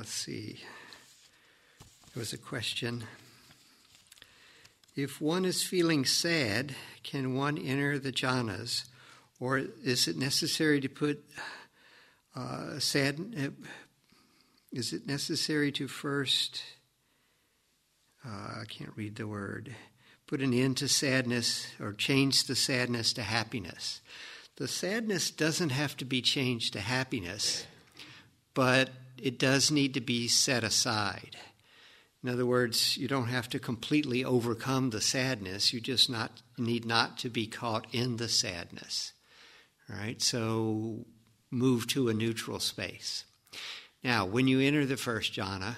let's see. There was a question. If one is feeling sad, can one enter the jhanas, or is it necessary to put uh, sad? Is it necessary to first? Uh, I can't read the word. Put an end to sadness or change the sadness to happiness. The sadness doesn't have to be changed to happiness, but it does need to be set aside. In other words, you don't have to completely overcome the sadness. You just not need not to be caught in the sadness. All right? So move to a neutral space. Now, when you enter the first jhana,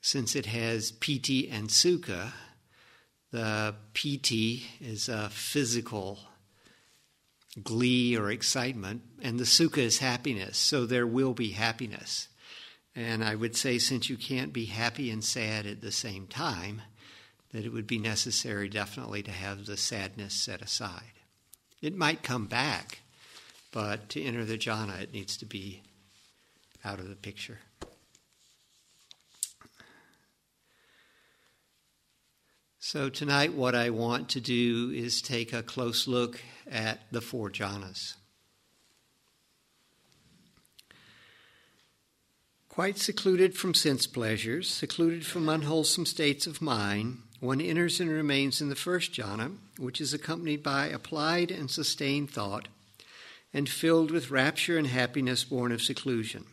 since it has piti and sukha, the piti is a physical glee or excitement, and the sukha is happiness, so there will be happiness. And I would say, since you can't be happy and sad at the same time, that it would be necessary definitely to have the sadness set aside. It might come back, but to enter the jhana, it needs to be out of the picture. So, tonight, what I want to do is take a close look at the four jhanas. Quite secluded from sense pleasures, secluded from unwholesome states of mind, one enters and remains in the first jhana, which is accompanied by applied and sustained thought, and filled with rapture and happiness born of seclusion.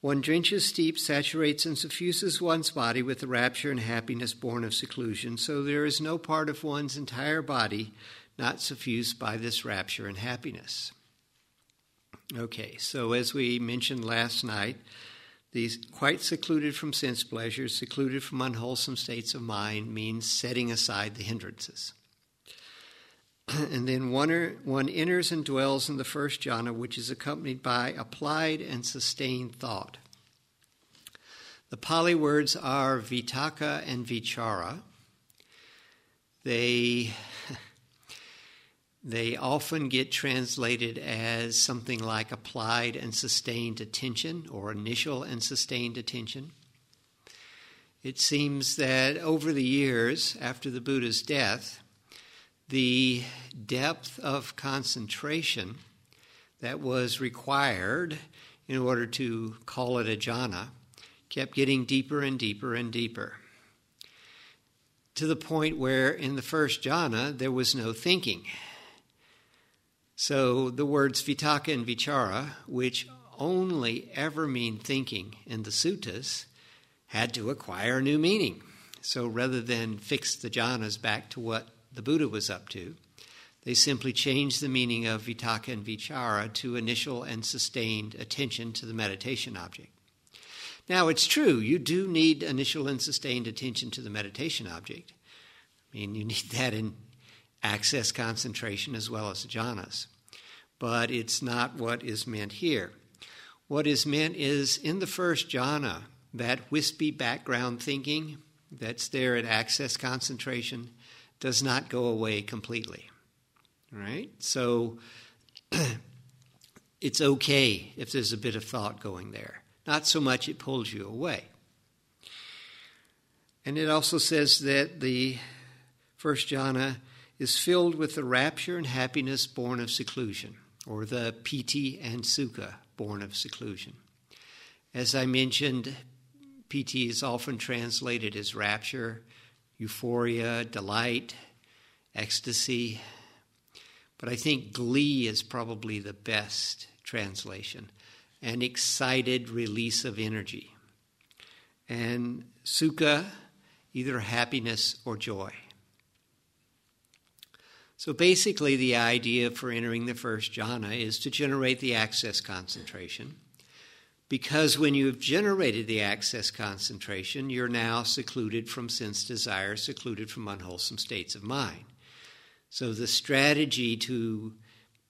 One drenches, steeps, saturates, and suffuses one's body with the rapture and happiness born of seclusion, so there is no part of one's entire body not suffused by this rapture and happiness. Okay, so as we mentioned last night, these quite secluded from sense pleasures, secluded from unwholesome states of mind, means setting aside the hindrances. and then one, er, one enters and dwells in the first jhana, which is accompanied by applied and sustained thought. The Pali words are vitakka and vichara. They, they often get translated as something like applied and sustained attention or initial and sustained attention. It seems that over the years after the Buddha's death, the depth of concentration that was required in order to call it a jhana kept getting deeper and deeper and deeper. To the point where in the first jhana there was no thinking. So the words vitakka and vichara, which only ever mean thinking in the suttas, had to acquire new meaning. So rather than fix the jhanas back to what the Buddha was up to. They simply changed the meaning of vitakka and vichara to initial and sustained attention to the meditation object. Now, it's true, you do need initial and sustained attention to the meditation object. I mean, you need that in access concentration as well as jhanas. But it's not what is meant here. What is meant is in the first jhana, that wispy background thinking that's there at access concentration does not go away completely. Right? So it's okay if there's a bit of thought going there. Not so much it pulls you away. And it also says that the first jhana is filled with the rapture and happiness born of seclusion, or the piti and sukha born of seclusion. As I mentioned, piti is often translated as rapture, euphoria, delight, ecstasy. But I think glee is probably the best translation an excited release of energy. And sukha, either happiness or joy. So basically, the idea for entering the first jhana is to generate the access concentration because when you have generated the access concentration, you're now secluded from sense desire, secluded from unwholesome states of mind. So the strategy to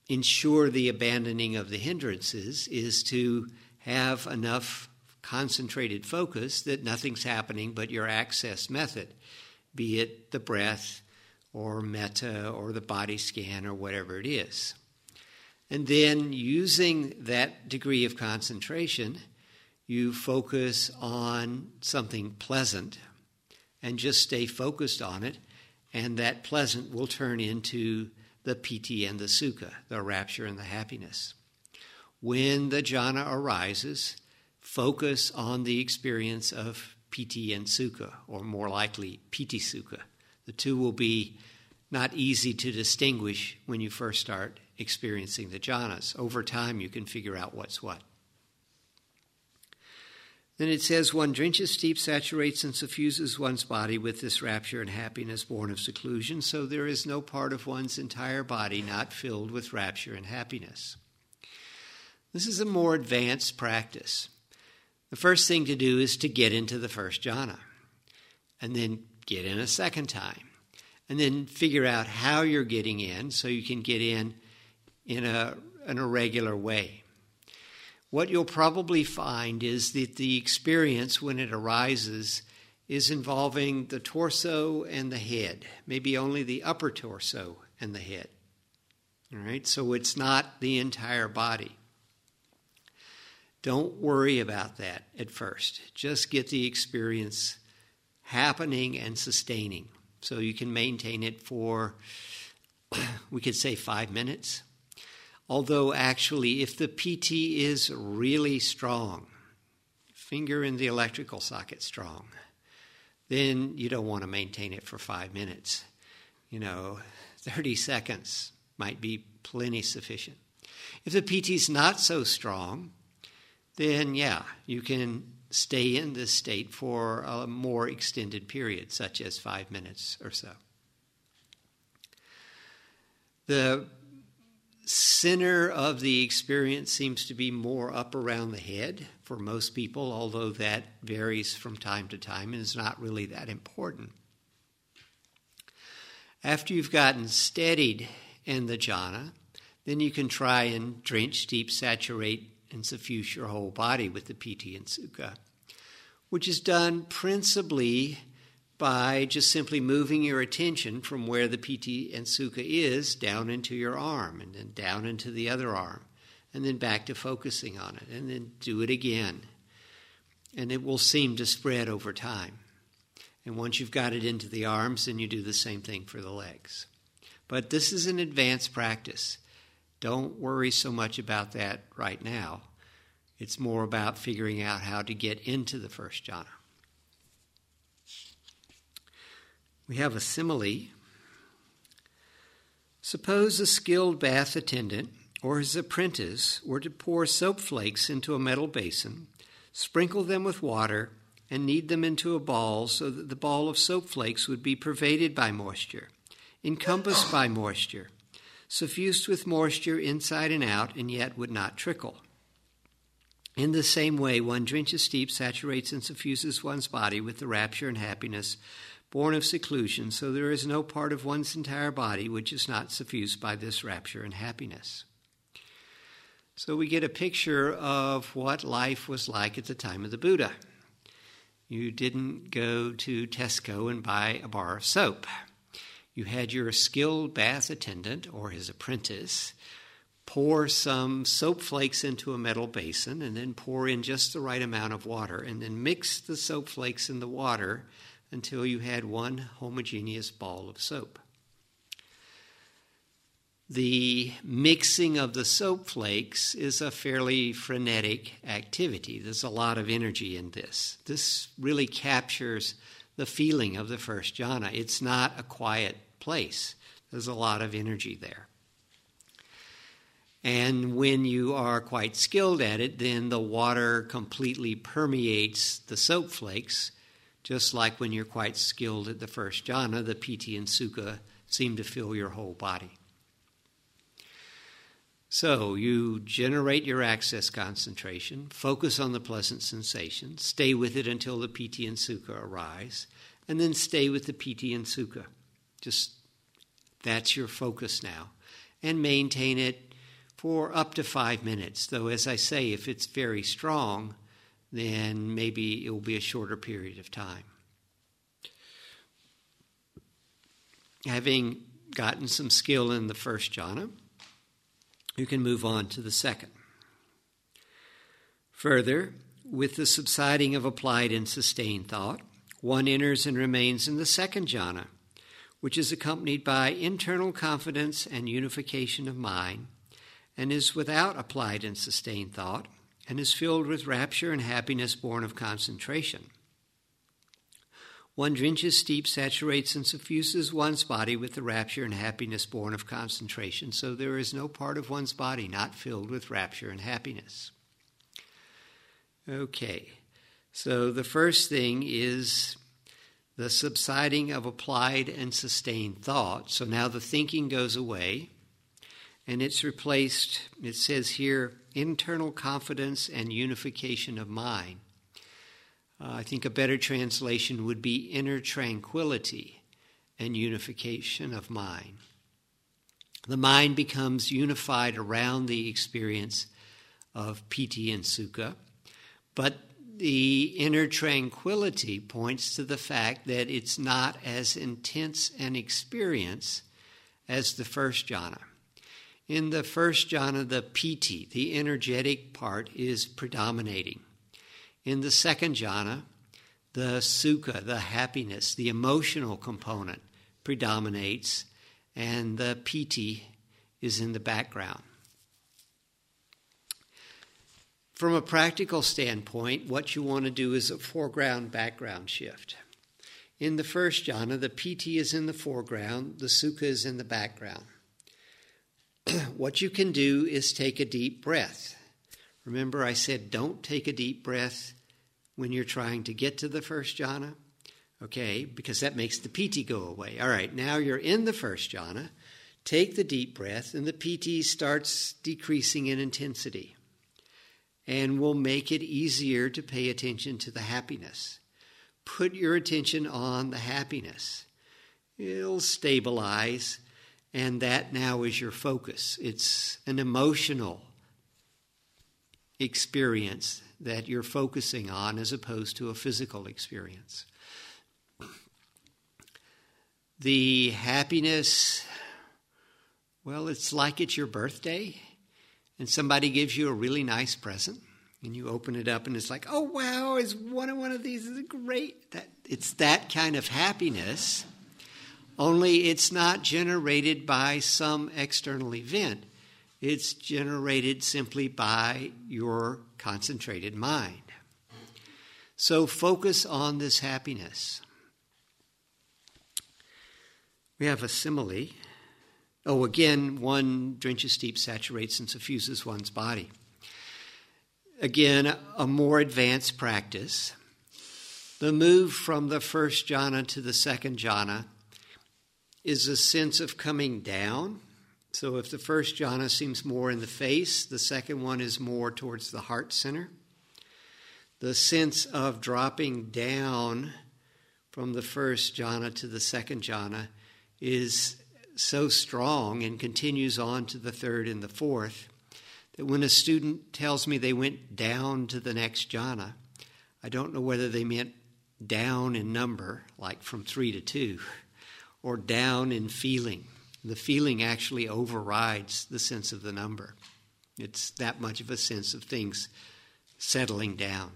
ensure the abandoning of the hindrances is to have enough concentrated focus that nothing's happening but your access method, be it the breath or metta or the body scan or whatever it is. And then using that degree of concentration, you focus on something pleasant and just stay focused on it, and that pleasant will turn into the piti and the sukha, the rapture and the happiness. When the jhana arises, focus on the experience of piti and sukha, or more likely, piti sukha. The two will be not easy to distinguish when you first start experiencing the jhanas. Over time, you can figure out what's what. Then it says, one drenches, steeps, saturates, and suffuses one's body with this rapture and happiness born of seclusion, so there is no part of one's entire body not filled with rapture and happiness. This is a more advanced practice. The first thing to do is to get into the first jhana, and then get in a second time, and then figure out how you're getting in so you can get in in a, in a regular way what you'll probably find is that the experience when it arises is involving the torso and the head, maybe only the upper torso and the head. All right, so it's not the entire body. Don't worry about that at first. Just get the experience happening and sustaining so you can maintain it for, we could say, five minutes Although, actually, if the piti is really strong, finger in the electrical socket strong, then you don't want to maintain it for five minutes. You know, 30 seconds might be plenty sufficient. If the piti is not so strong, then yeah, you can stay in this state for a more extended period, such as five minutes or so. The center of the experience seems to be more up around the head for most people, although that varies from time to time and is not really that important. After you've gotten steadied in the jhana, then you can try and drench, deep, saturate, and suffuse your whole body with the piti and sukha, which is done principally by just simply moving your attention from where the piti and sukha is down into your arm and then down into the other arm and then back to focusing on it and then do it again. And it will seem to spread over time. And once you've got it into the arms, then you do the same thing for the legs. But this is an advanced practice. Don't worry so much about that right now. It's more about figuring out how to get into the first jhana. We have a simile. Suppose a skilled bath attendant or his apprentice were to pour soap flakes into a metal basin, sprinkle them with water, and knead them into a ball so that the ball of soap flakes would be pervaded by moisture, encompassed by moisture, suffused with moisture inside and out, and yet would not trickle. In the same way, one drenches, steeps, saturates, and suffuses one's body with the rapture and happiness born of seclusion, so there is no part of one's entire body which is not suffused by this rapture and happiness. So we get a picture of what life was like at the time of the Buddha. You didn't go to Tesco and buy a bar of soap. You had your skilled bath attendant or his apprentice pour some soap flakes into a metal basin and then pour in just the right amount of water and then mix the soap flakes in the water until you had one homogeneous ball of soap. The mixing of the soap flakes is a fairly frenetic activity. There's a lot of energy in this. This really captures the feeling of the first jhana. It's not a quiet place, there's a lot of energy there. And when you are quite skilled at it, then the water completely permeates the soap flakes just like when you're quite skilled at the first jhana, the piti and sukha seem to fill your whole body. So you generate your access concentration, focus on the pleasant sensation, stay with it until the piti and sukha arise, and then stay with the piti and sukha. Just that's your focus now. And maintain it for up to five minutes. Though, as I say, if it's very strong, then maybe it will be a shorter period of time. Having gotten some skill in the first jhana, you can move on to the second. Further, with the subsiding of applied and sustained thought, one enters and remains in the second jhana, which is accompanied by internal confidence and unification of mind, and is without applied and sustained thought, and is filled with rapture and happiness born of concentration. One drenches, steeps, saturates, and suffuses one's body with the rapture and happiness born of concentration, so there is no part of one's body not filled with rapture and happiness. Okay, so the first thing is the subsiding of applied and sustained thought. So now the thinking goes away, and it's replaced, it says here, internal confidence and unification of mind. Uh, I think a better translation would be inner tranquility and unification of mind. The mind becomes unified around the experience of piti and sukha, but the inner tranquility points to the fact that it's not as intense an experience as the first jhana. In the first jhana, the piti, the energetic part, is predominating. In the second jhana, the sukha, the happiness, the emotional component predominates, and the piti is in the background. From a practical standpoint, what you want to do is a foreground background shift. In the first jhana, the piti is in the foreground, the sukha is in the background. what you can do is take a deep breath. Remember, I said don't take a deep breath when you're trying to get to the first jhana? Okay, because that makes the piti go away. All right, now you're in the first jhana. Take the deep breath, and the piti starts decreasing in intensity. And will make it easier to pay attention to the happiness. Put your attention on the happiness. It'll stabilize, and that now is your focus. It's an emotional experience that you're focusing on as opposed to a physical experience. The happiness, well, it's like it's your birthday and somebody gives you a really nice present and you open it up and it's like, oh wow, is one of one of these is great. That it's that kind of happiness. Only it's not generated by some external event. It's generated simply by your concentrated mind. So focus on this happiness. We have a simile. Oh, again, one drenches, steeps, saturates, and suffuses one's body. Again, a more advanced practice. The move from the first jhana to the second jhana is a sense of coming down so if the first jhana seems more in the face, the second one is more towards the heart center. The sense of dropping down from the first jhana to the second jhana is so strong and continues on to the third and the fourth that when a student tells me they went down to the next jhana, I don't know whether they meant down in number, like from three to two, or down in feeling the feeling actually overrides the sense of the number. It's that much of a sense of things settling down.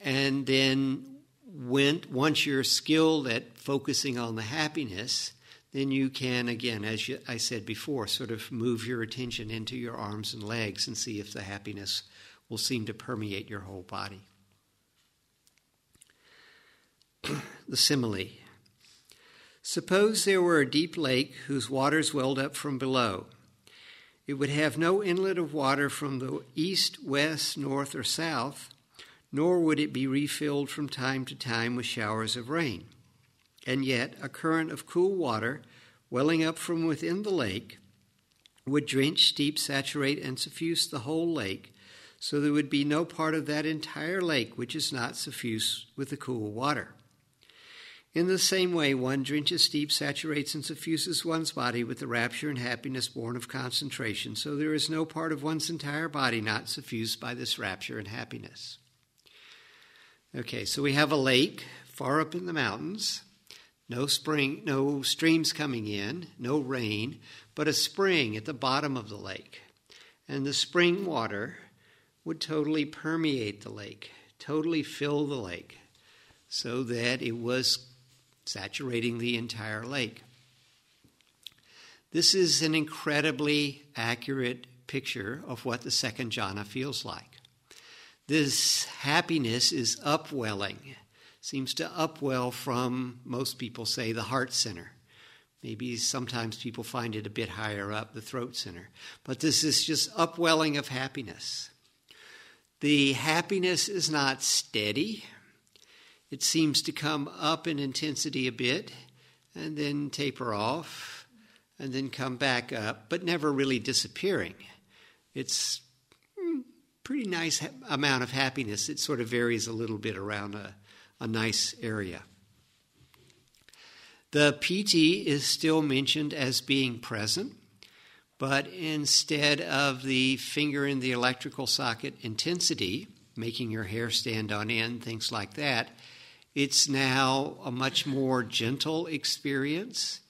And then when, once you're skilled at focusing on the happiness, then you can, again, as you, I said before, sort of move your attention into your arms and legs and see if the happiness will seem to permeate your whole body. the simile. Suppose there were a deep lake whose waters welled up from below. It would have no inlet of water from the east, west, north, or south, nor would it be refilled from time to time with showers of rain. And yet, a current of cool water, welling up from within the lake, would drench, steep, saturate, and suffuse the whole lake, so there would be no part of that entire lake which is not suffused with the cool water. In the same way, one drenches, steeps, saturates, and suffuses one's body with the rapture and happiness born of concentration, so there is no part of one's entire body not suffused by this rapture and happiness. Okay, so we have a lake far up in the mountains, no spring, no streams coming in, no rain, but a spring at the bottom of the lake. and the spring water would totally permeate the lake, totally fill the lake, so that it was saturating the entire lake. This is an incredibly accurate picture of what the second jhana feels like. This happiness is upwelling, seems to upwell from, most people say, the heart center. Maybe sometimes people find it a bit higher up, the throat center. But this is just upwelling of happiness. The happiness is not steady. It seems to come up in intensity a bit and then taper off and then come back up, but never really disappearing. It's hmm, pretty nice ha- amount of happiness. It sort of varies a little bit around a, a nice area. The piti is still mentioned as being present, but instead of the finger in the electrical socket intensity, making your hair stand on end, things like that, it's now a much more gentle experience.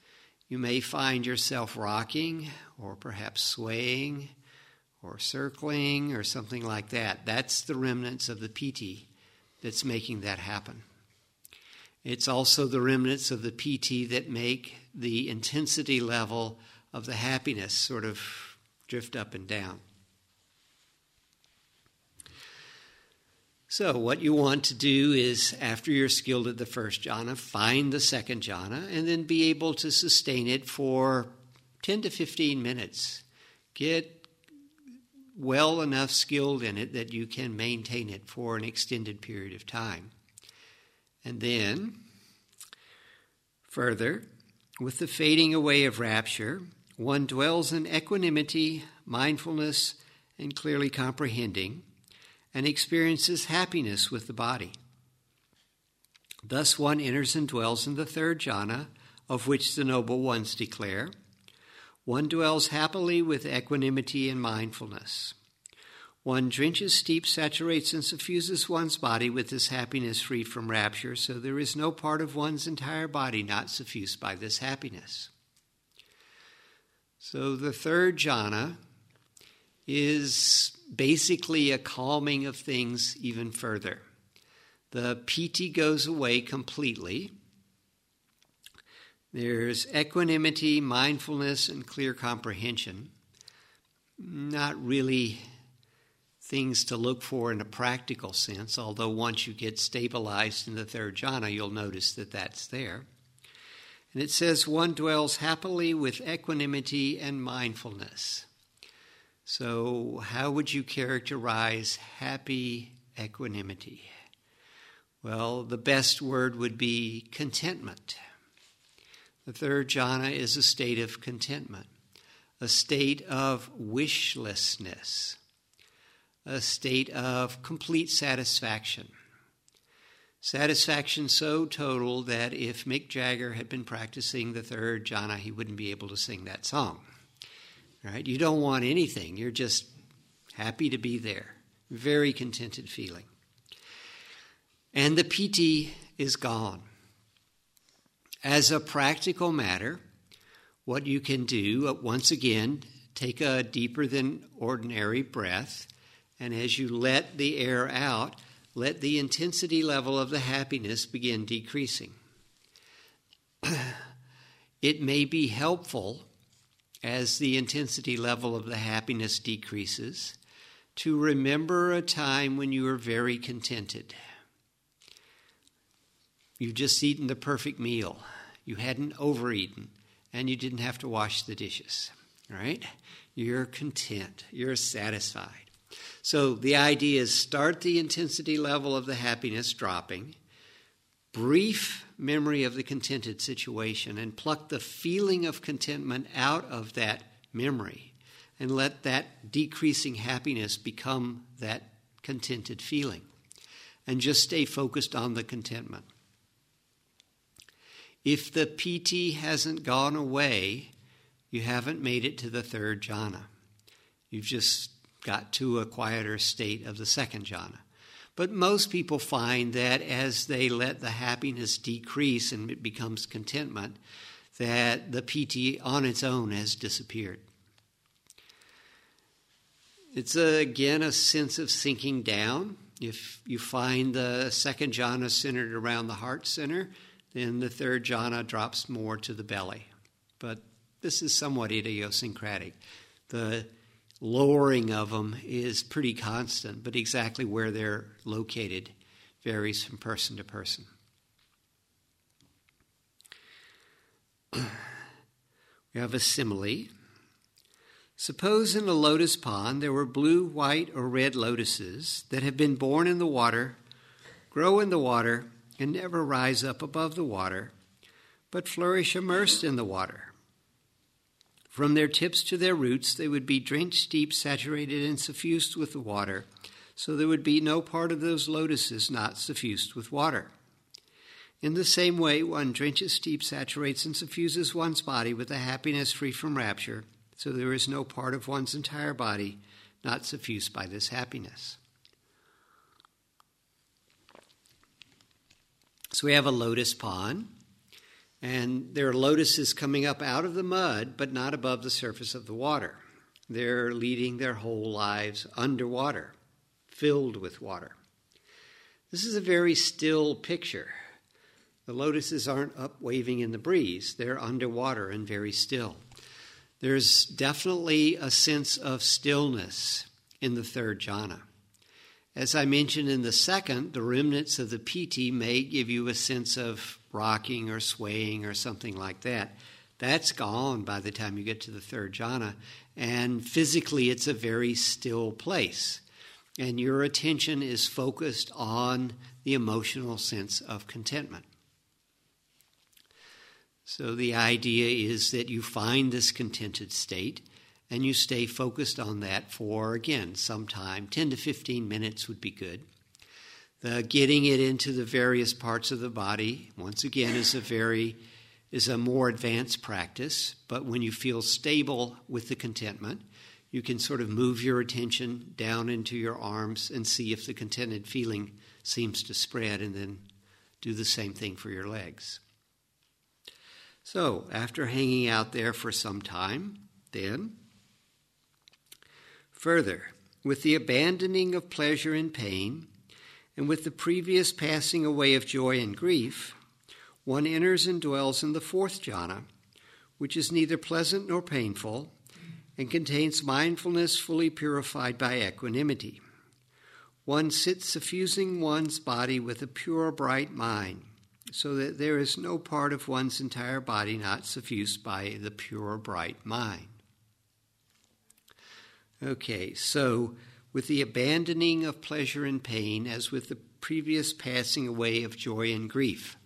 You may find yourself rocking or perhaps swaying or circling or something like that. That's the remnants of the piti that's making that happen. It's also the remnants of the piti that make the intensity level of the happiness sort of drift up and down. So, what you want to do is, after you're skilled at the first jhana, find the second jhana and then be able to sustain it for 10 to 15 minutes. Get well enough skilled in it that you can maintain it for an extended period of time. And then, further, with the fading away of rapture, one dwells in equanimity, mindfulness, and clearly comprehending and experiences happiness with the body. Thus, one enters and dwells in the third jhana, of which the noble ones declare. One dwells happily with equanimity and mindfulness. One drenches, steeps, saturates, and suffuses one's body with this happiness free from rapture, so there is no part of one's entire body not suffused by this happiness. So the third jhana is basically a calming of things even further. The piti goes away completely. There's equanimity, mindfulness, and clear comprehension. Not really things to look for in a practical sense, although once you get stabilized in the third jhana, you'll notice that that's there. And it says, one dwells happily with equanimity and mindfulness. So, how would you characterize happy equanimity? Well, the best word would be contentment. The third jhana is a state of contentment, a state of wishlessness, a state of complete satisfaction. Satisfaction so total that if Mick Jagger had been practicing the third jhana, he wouldn't be able to sing that song. Right? You don't want anything. You're just happy to be there. Very contented feeling. And the piti is gone. As a practical matter, what you can do, uh, once again, take a deeper than ordinary breath, and as you let the air out, let the intensity level of the happiness begin decreasing. it may be helpful as the intensity level of the happiness decreases, to remember a time when you were very contented. You've just eaten the perfect meal. You hadn't overeaten, and you didn't have to wash the dishes. Right? You're content. You're satisfied. So the idea is start the intensity level of the happiness dropping, brief memory of the contented situation and pluck the feeling of contentment out of that memory and let that decreasing happiness become that contented feeling. And just stay focused on the contentment. If the piti hasn't gone away, you haven't made it to the third jhana. You've just got to a quieter state of the second jhana. But most people find that as they let the happiness decrease and it becomes contentment, that the piti on its own has disappeared. It's a, again a sense of sinking down. If you find the second jhana centered around the heart center, then the third jhana drops more to the belly. But this is somewhat idiosyncratic. The lowering of them is pretty constant, but exactly where they're located varies from person to person. we have a simile. Suppose in a lotus pond there were blue, white, or red lotuses that have been born in the water, grow in the water, and never rise up above the water, but flourish immersed in the water. From their tips to their roots, they would be drenched deep, saturated, and suffused with the water, so there would be no part of those lotuses not suffused with water. In the same way, one drenches deep, saturates, and suffuses one's body with a happiness free from rapture so there is no part of one's entire body not suffused by this happiness. So we have a lotus pond, and there are lotuses coming up out of the mud, but not above the surface of the water. They're leading their whole lives underwater, filled with water. This is a very still picture. The lotuses aren't up waving in the breeze, they're underwater and very still. There's definitely a sense of stillness in the third jhana. As I mentioned in the second, the remnants of the piti may give you a sense of rocking or swaying or something like that. That's gone by the time you get to the third jhana, and physically it's a very still place. And your attention is focused on the emotional sense of contentment. So the idea is that you find this contented state and you stay focused on that for, again, some time. 10 to 15 minutes would be good. The getting it into the various parts of the body, once again, is a very is a more advanced practice, but when you feel stable with the contentment, you can sort of move your attention down into your arms and see if the contented feeling seems to spread, and then do the same thing for your legs. So, after hanging out there for some time, then, further, with the abandoning of pleasure and pain, and with the previous passing away of joy and grief, one enters and dwells in the fourth jhana, which is neither pleasant nor painful, and contains mindfulness fully purified by equanimity. One sits suffusing one's body with a pure, bright mind so that there is no part of one's entire body not suffused by the pure, bright mind. Okay, so with the abandoning of pleasure and pain, as with the previous passing away of joy and grief.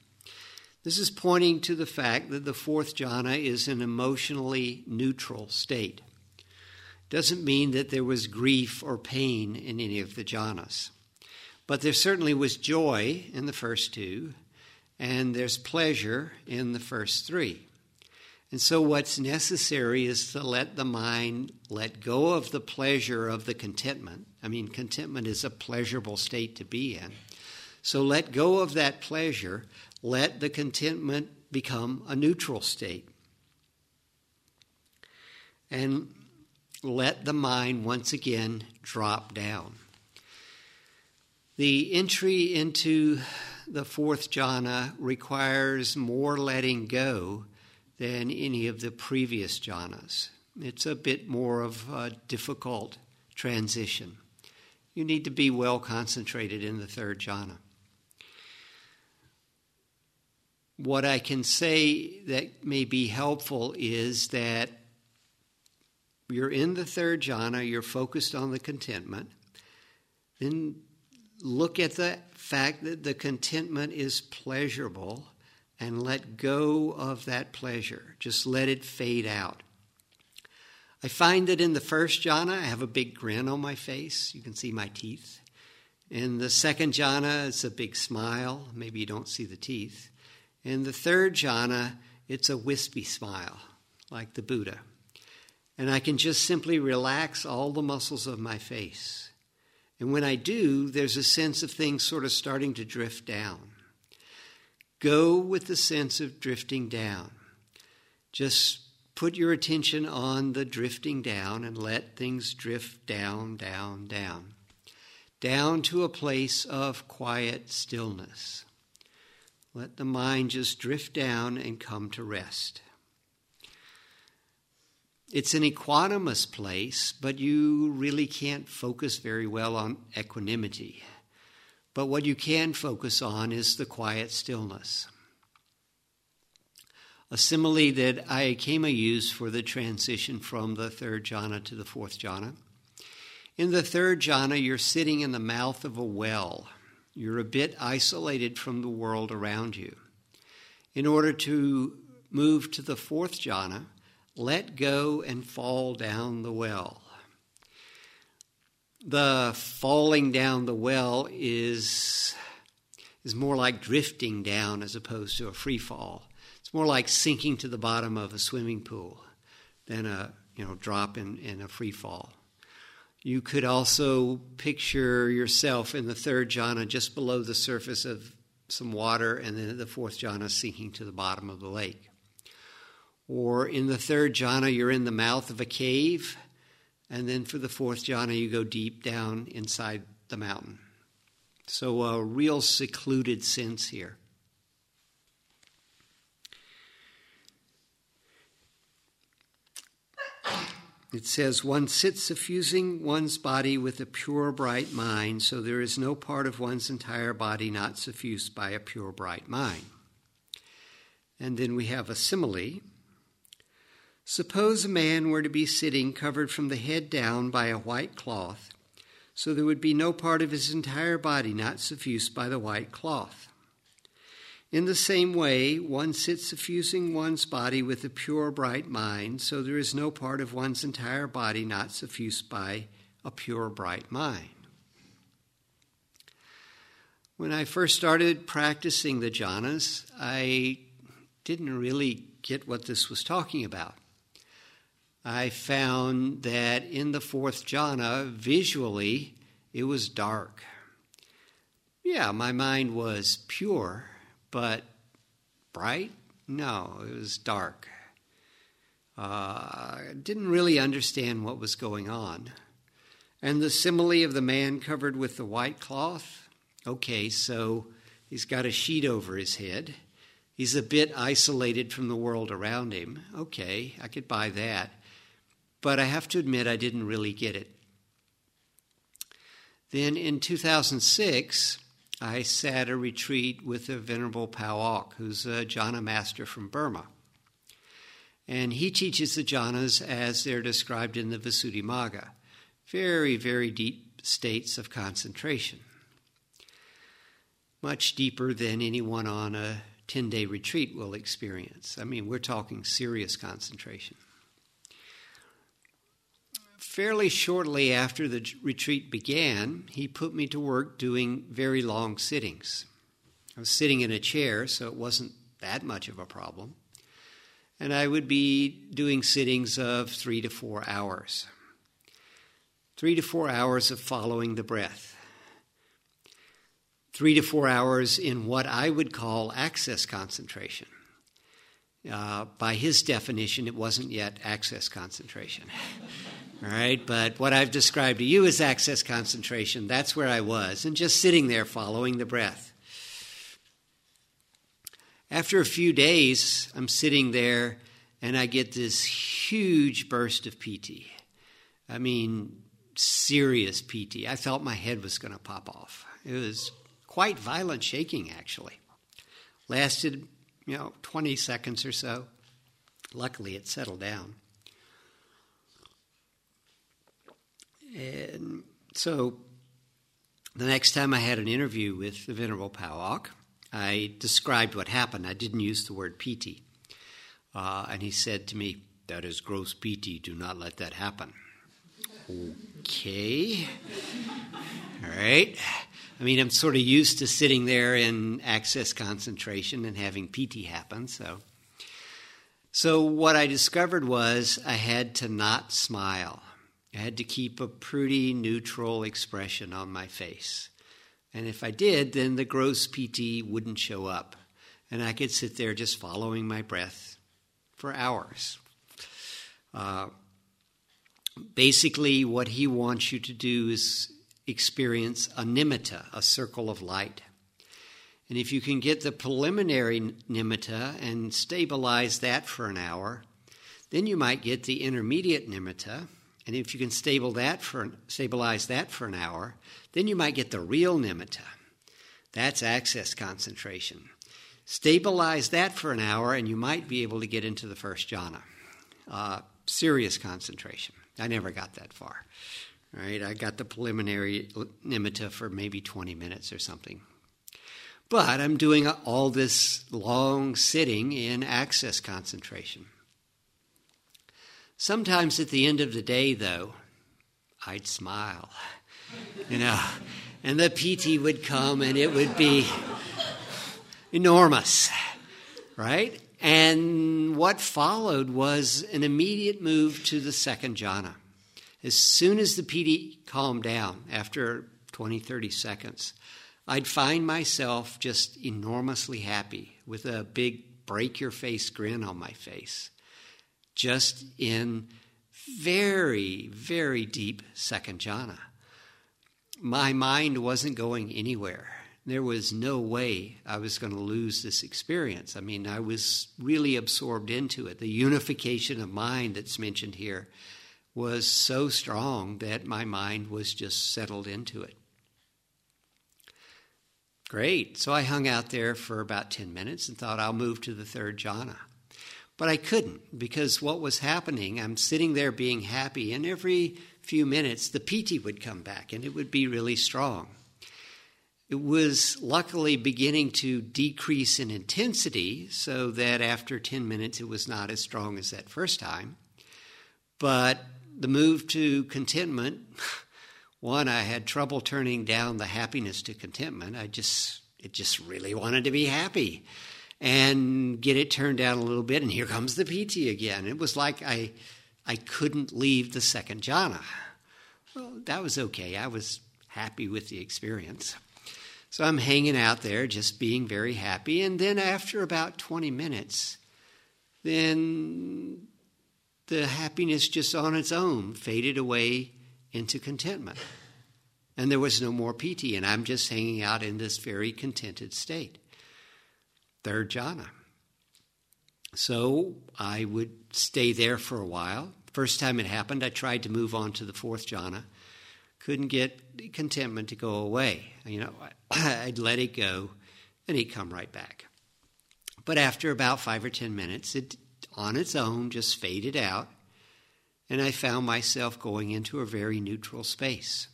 This is pointing to the fact that the fourth jhana is an emotionally neutral state. Doesn't mean that there was grief or pain in any of the jhanas. But there certainly was joy in the first two, and there's pleasure in the first three. And so, what's necessary is to let the mind let go of the pleasure of the contentment. I mean, contentment is a pleasurable state to be in. So, let go of that pleasure, let the contentment become a neutral state. And let the mind once again drop down. The entry into the fourth jhana requires more letting go than any of the previous jhanas. It's a bit more of a difficult transition. You need to be well concentrated in the third jhana. What I can say that may be helpful is that you're in the third jhana, you're focused on the contentment, then look at the fact that the contentment is pleasurable and let go of that pleasure. Just let it fade out. I find that in the first jhana, I have a big grin on my face. You can see my teeth. In the second jhana, it's a big smile. Maybe you don't see the teeth. In the third jhana, it's a wispy smile, like the Buddha. And I can just simply relax all the muscles of my face. And when I do, there's a sense of things sort of starting to drift down. Go with the sense of drifting down. Just put your attention on the drifting down and let things drift down, down, down, down to a place of quiet stillness. Let the mind just drift down and come to rest. It's an equanimous place, but you really can't focus very well on equanimity. But what you can focus on is the quiet stillness. A simile that Ayya Khema used for the transition from the third jhana to the fourth jhana. In the third jhana, you're sitting in the mouth of a well. You're a bit isolated from the world around you. In order to move to the fourth jhana, let go and fall down the well. The falling down the well is, is more like drifting down as opposed to a free fall. It's more like sinking to the bottom of a swimming pool than a you know drop in, in a free fall. You could also picture yourself in the third jhana just below the surface of some water, and then the fourth jhana sinking to the bottom of the lake. Or in the third jhana, you're in the mouth of a cave. And then for the fourth jhana, you go deep down inside the mountain. So a real secluded sense here. It says, one sits suffusing one's body with a pure, bright mind, so there is no part of one's entire body not suffused by a pure, bright mind. And then we have a simile Suppose a man were to be sitting covered from the head down by a white cloth, so there would be no part of his entire body not suffused by the white cloth. In the same way, one sits suffusing one's body with a pure, bright mind, so there is no part of one's entire body not suffused by a pure, bright mind. When I first started practicing the jhanas, I didn't really get what this was talking about. I found that in the fourth jhana, visually, it was dark. Yeah, my mind was pure, but bright? No, it was dark. Uh, didn't really understand what was going on. And the simile of the man covered with the white cloth? Okay, so he's got a sheet over his head. He's a bit isolated from the world around him. Okay, I could buy that but I have to admit I didn't really get it. Then in 2006, I sat a retreat with the Venerable Pa Auk, who's a jhana master from Burma. And he teaches the jhanas as they're described in the Visuddhimagga very, very deep states of concentration. Much deeper than anyone on a 10 day retreat will experience. I mean, we're talking serious concentration fairly shortly after the retreat began, he put me to work doing very long sittings. I was sitting in a chair, so it wasn't that much of a problem. And I would be doing sittings of three to four hours. Three to four hours of following the breath. Three to four hours in what I would call access concentration. Uh, by his definition, it wasn't yet access concentration. All right, but what I've described to you is access concentration, that's where I was, and just sitting there following the breath. After a few days, I'm sitting there and I get this huge burst of piti. I mean, serious piti. I felt my head was going to pop off. It was quite violent shaking, actually. Lasted, you know, 20 seconds or so. Luckily, it settled down. And so the next time I had an interview with the Venerable Pa Auk, I described what happened. I didn't use the word piti. Uh, and he said to me, That is gross piti. Do not let that happen. Okay. All right. I mean, I'm sort of used to sitting there in access concentration and having piti happen. So, so what I discovered was I had to not smile. I had to keep a pretty neutral expression on my face. And if I did, then the gross piti wouldn't show up. And I could sit there just following my breath for hours. Uh, basically, what he wants you to do is experience a nimitta, a circle of light. And if you can get the preliminary nimitta and stabilize that for an hour, then you might get the intermediate nimitta. And if you can stable that for, stabilize that for an hour, then you might get the real nimitta. That's access concentration. Stabilize that for an hour, and you might be able to get into the first jhana. Uh, serious concentration. I never got that far. Right? I got the preliminary nimitta for maybe 20 minutes or something. But I'm doing all this long sitting in access concentration. Sometimes at the end of the day, though, I'd smile, you know, and the piti would come and it would be enormous, right? And what followed was an immediate move to the second jhana. As soon as the piti calmed down, after 20, 30 seconds, I'd find myself just enormously happy with a big break your face grin on my face, just in very, very deep second jhana. My mind wasn't going anywhere. There was no way I was going to lose this experience. I mean, I was really absorbed into it. The unification of mind that's mentioned here was so strong that my mind was just settled into it. Great. So I hung out there for about 10 minutes and thought I'll move to the third jhana. But I couldn't because what was happening, I'm sitting there being happy, and every few minutes the piti would come back and it would be really strong. It was luckily beginning to decrease in intensity so that after 10 minutes it was not as strong as that first time. But the move to contentment one, I had trouble turning down the happiness to contentment. I just, it just really wanted to be happy and get it turned down a little bit. And here comes the piti again. It was like I, I couldn't leave the second jhana. Well, that was okay. I was happy with the experience. So I'm hanging out there, just being very happy. And then after about 20 minutes, then the happiness just on its own faded away into contentment. And there was no more piti, and I'm just hanging out in this very contented state. Third jhana. So I would stay there for a while. First time it happened, I tried to move on to the fourth jhana. Couldn't get contentment to go away. You know, I'd let it go, and he'd come right back. But after about five or ten minutes, it on its own just faded out, and I found myself going into a very neutral space.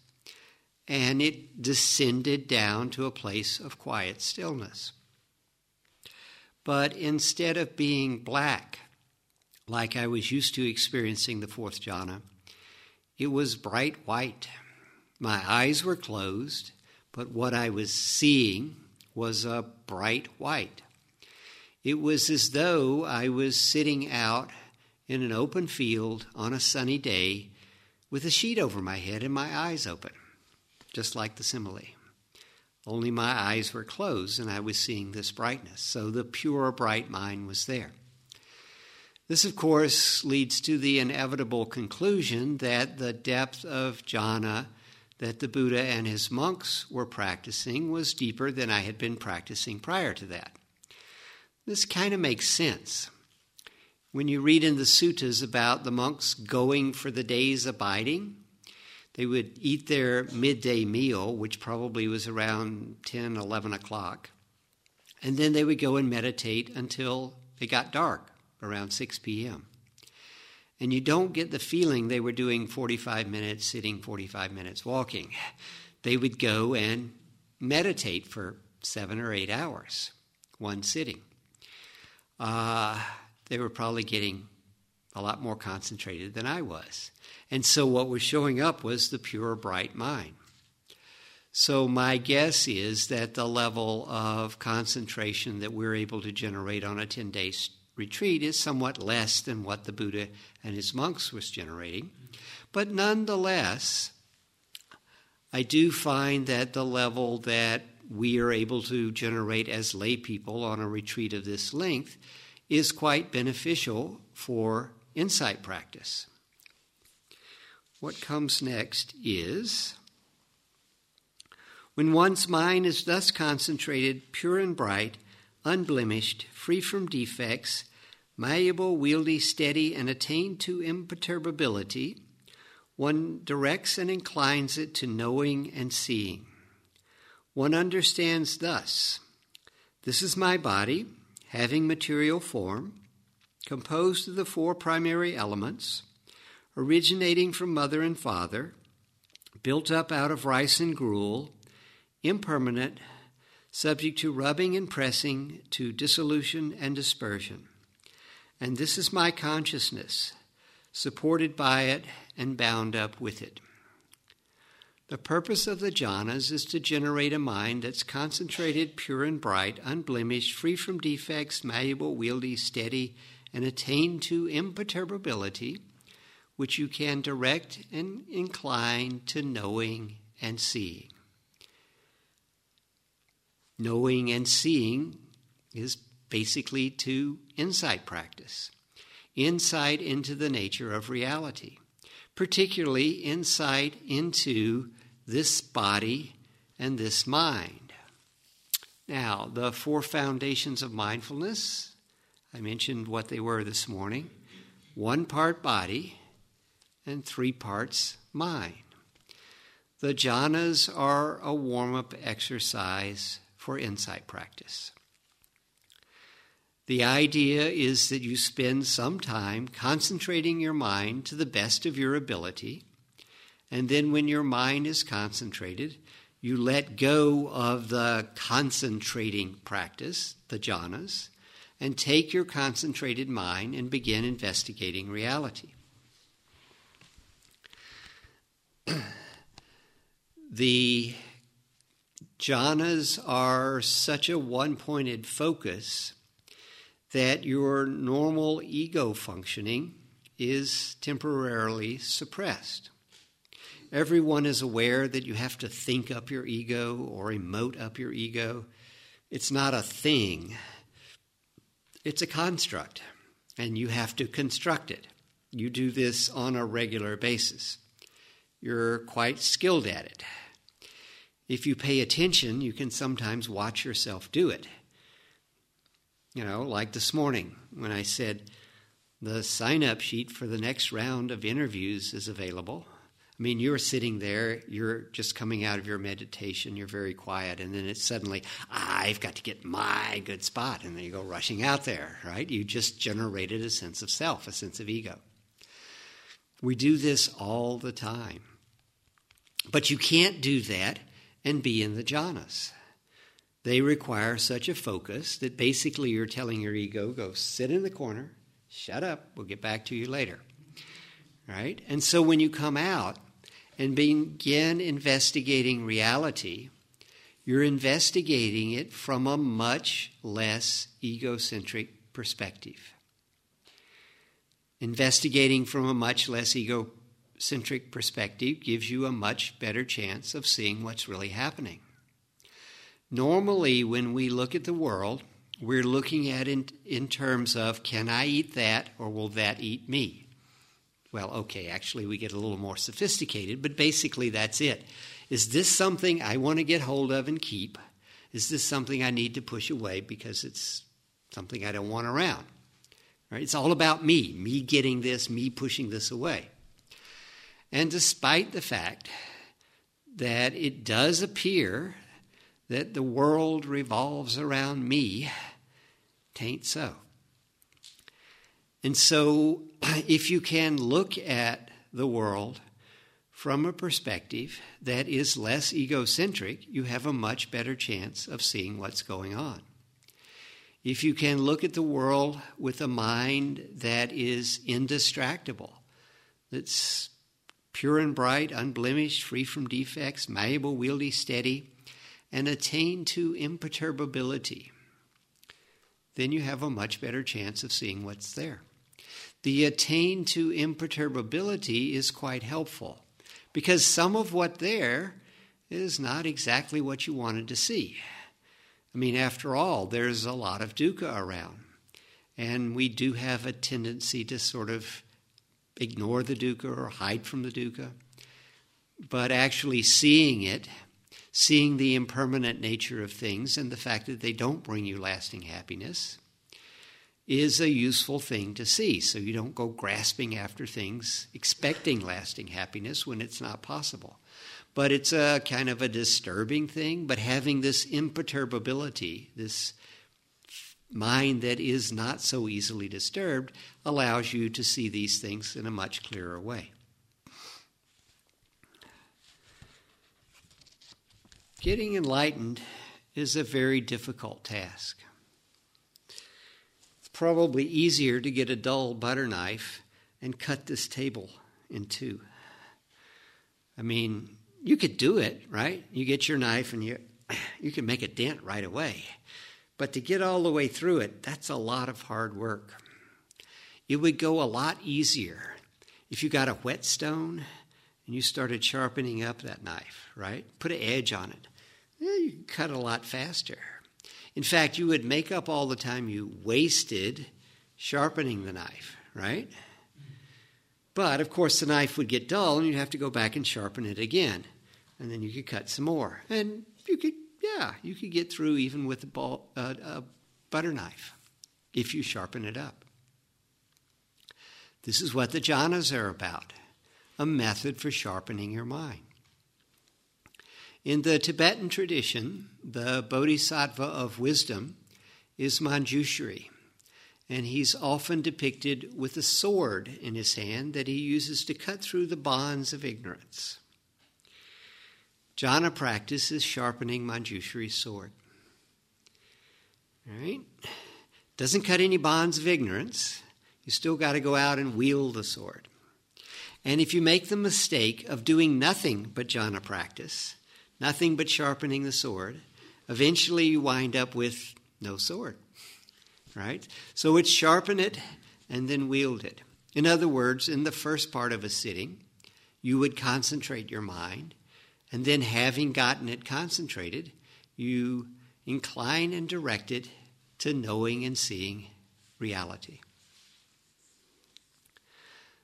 And it descended down to a place of quiet stillness. But instead of being black, like I was used to experiencing the fourth jhana, it was bright white. My eyes were closed, but what I was seeing was a bright white. It was as though I was sitting out in an open field on a sunny day with a sheet over my head and my eyes open, just like the simile. Only my eyes were closed and I was seeing this brightness. So the pure, bright mind was there. This, of course, leads to the inevitable conclusion that the depth of jhana that the Buddha and his monks were practicing was deeper than I had been practicing prior to that. This kind of makes sense. When you read in the suttas about the monks going for the day's abiding, they would eat their midday meal, which probably was around 10, 11 o'clock, and then they would go and meditate until it got dark, around 6 p.m. And you don't get the feeling they were doing 45 minutes sitting, 45 minutes walking. They would go and meditate for seven or eight hours, one sitting. Uh, they were probably getting a lot more concentrated than I was. And so what was showing up was the pure, bright mind. So my guess is that the level of concentration that we're able to generate on a 10 day retreat is somewhat less than what the Buddha and his monks was generating. But nonetheless, I do find that the level that we are able to generate as lay people on a retreat of this length is quite beneficial for insight practice. What comes next is when one's mind is thus concentrated, pure and bright, unblemished, free from defects, malleable, wieldy, steady, and attained to imperturbability, one directs and inclines it to knowing and seeing. One understands thus this is my body, having material form, composed of the four primary elements, originating from mother and father, built up out of rice and gruel, impermanent, subject to rubbing and pressing, to dissolution and dispersion. And this is my consciousness, supported by it and bound up with it. The purpose of the jhanas is to generate a mind that's concentrated, pure and bright, unblemished, free from defects, malleable, wieldy, steady, and attain to imperturbability, which you can direct and incline to knowing and seeing. Knowing and seeing is basically to insight practice, insight into the nature of reality, particularly insight into this body and this mind. Now, the four foundations of mindfulness, I mentioned what they were this morning one part body and three parts mind. The jhanas are a warm up exercise for insight practice. The idea is that you spend some time concentrating your mind to the best of your ability, and then when your mind is concentrated, you let go of the concentrating practice, the jhanas, and take your concentrated mind and begin investigating reality. the jhanas are such a one pointed focus that your normal ego functioning is temporarily suppressed. Everyone is aware that you have to think up your ego or emote up your ego. It's not a thing, it's a construct, and you have to construct it. You do this on a regular basis. You're quite skilled at it. If you pay attention, you can sometimes watch yourself do it. You know, like this morning when I said the sign up sheet for the next round of interviews is available. I mean, you're sitting there, you're just coming out of your meditation, you're very quiet, and then it's suddenly, I've got to get my good spot, and then you go rushing out there, right? You just generated a sense of self, a sense of ego. We do this all the time. But you can't do that and be in the jhanas. They require such a focus that basically you're telling your ego, go sit in the corner, shut up, we'll get back to you later. Right? And so when you come out and begin investigating reality, you're investigating it from a much less egocentric perspective. Investigating from a much less egocentric perspective gives you a much better chance of seeing what's really happening. Normally, when we look at the world, we're looking at it in, in terms of can I eat that or will that eat me? Well, okay, actually, we get a little more sophisticated, but basically that's it. Is this something I want to get hold of and keep? Is this something I need to push away because it's something I don't want around? Right? It's all about me, me getting this, me pushing this away. And despite the fact that it does appear that the world revolves around me, tain't so. And so, if you can look at the world from a perspective that is less egocentric, you have a much better chance of seeing what's going on. If you can look at the world with a mind that is indistractable, that's pure and bright, unblemished, free from defects, malleable, wieldy, steady, and attain to imperturbability, then you have a much better chance of seeing what's there. The attain to imperturbability is quite helpful because some of what there is not exactly what you wanted to see. I mean, after all, there's a lot of dukkha around. And we do have a tendency to sort of ignore the dukkha or hide from the dukkha. But actually seeing it, seeing the impermanent nature of things and the fact that they don't bring you lasting happiness, is a useful thing to see. So you don't go grasping after things, expecting lasting happiness when it's not possible. But it's a kind of a disturbing thing, but having this imperturbability, this mind that is not so easily disturbed, allows you to see these things in a much clearer way. Getting enlightened is a very difficult task probably easier to get a dull butter knife and cut this table in two. I mean, you could do it, right? You get your knife and you you can make a dent right away. But to get all the way through it, that's a lot of hard work. It would go a lot easier if you got a whetstone and you started sharpening up that knife, right? Put an edge on it. Yeah, you can cut a lot faster. In fact, you would make up all the time you wasted sharpening the knife, right? But of course, the knife would get dull and you'd have to go back and sharpen it again. And then you could cut some more. And you could, yeah, you could get through even with a, ball, uh, a butter knife if you sharpen it up. This is what the jhanas are about a method for sharpening your mind. In the Tibetan tradition, the bodhisattva of wisdom is Manjushri, and he's often depicted with a sword in his hand that he uses to cut through the bonds of ignorance. Jhana practice is sharpening Manjushri's sword. All right? Doesn't cut any bonds of ignorance. You still got to go out and wield the sword. And if you make the mistake of doing nothing but jhana practice, nothing but sharpening the sword, eventually you wind up with no sword. Right? So it's sharpen it and then wield it. In other words, in the first part of a sitting, you would concentrate your mind, and then having gotten it concentrated, you incline and direct it to knowing and seeing reality.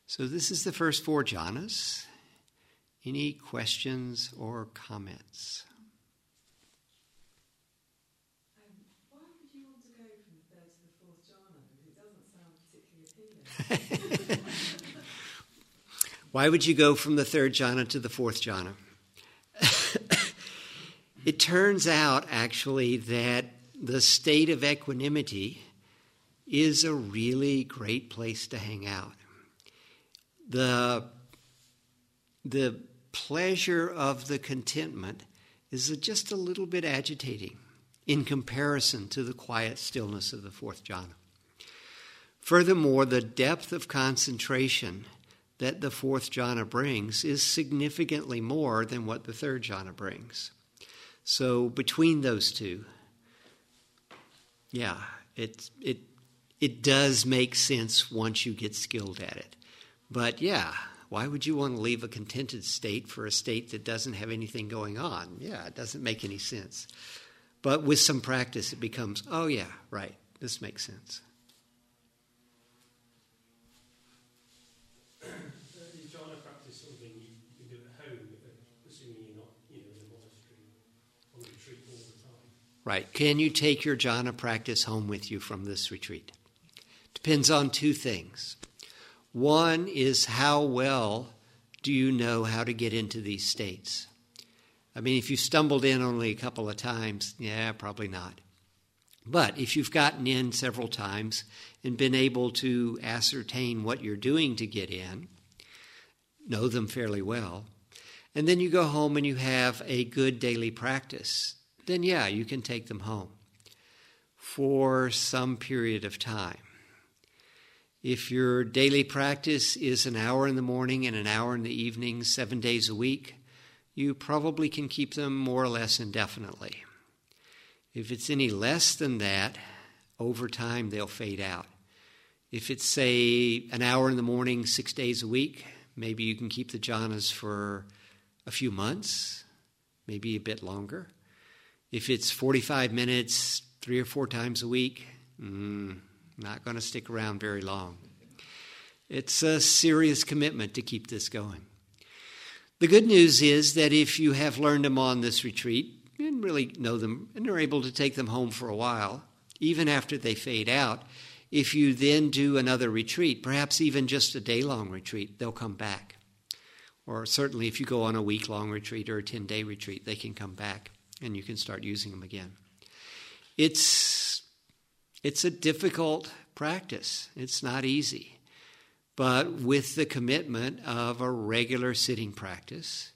So, this is the first four jhanas. Any questions or comments? Why would you go from the third jhana to the fourth jhana? it turns out, actually, that the state of equanimity is a really great place to hang out. The, the pleasure of the contentment is just a little bit agitating in comparison to the quiet stillness of the fourth jhana. Furthermore, the depth of concentration that the fourth jhana brings is significantly more than what the third jhana brings. So between those two, yeah, it it it does make sense once you get skilled at it. But yeah, why would you want to leave a contented state for a state that doesn't have anything going on? Yeah, it doesn't make any sense. But with some practice, it becomes, oh, yeah, right, this makes sense. Right. Can you take your jhana practice home with you from this retreat? Depends on two things. One is how well do you know how to get into these states? I mean, if you stumbled in only a couple of times, yeah, probably not. But if you've gotten in several times and been able to ascertain what you're doing to get in, know them fairly well, and then you go home and you have a good daily practice, then yeah, you can take them home for some period of time. If your daily practice is an hour in the morning and an hour in the evening, seven days a week, you probably can keep them more or less indefinitely. If it's any less than that, over time they'll fade out. If it's, say, an hour in the morning, six days a week, maybe you can keep the jhanas for a few months, maybe a bit longer. If it's 45 minutes, three or four times a week, mm, not going to stick around very long. It's a serious commitment to keep this going. The good news is that if you have learned them on this retreat and really know them and are able to take them home for a while, even after they fade out, if you then do another retreat, perhaps even just a day long retreat, they'll come back. Or certainly if you go on a week long retreat or a 10 day retreat, they can come back and you can start using them again. It's, it's a difficult practice, it's not easy. But with the commitment of a regular sitting practice,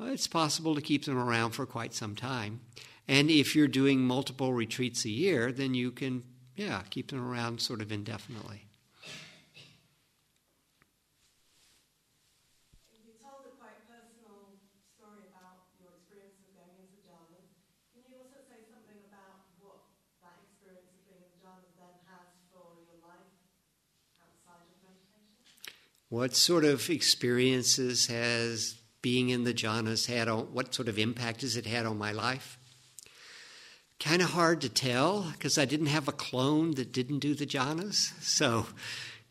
uh, it's possible to keep them around for quite some time. And if you're doing multiple retreats a year, then you can, yeah, keep them around sort of indefinitely. What sort of experiences has being in the jhanas had on, what sort of impact has it had on my life? Kind of hard to tell because I didn't have a clone that didn't do the jhanas. So,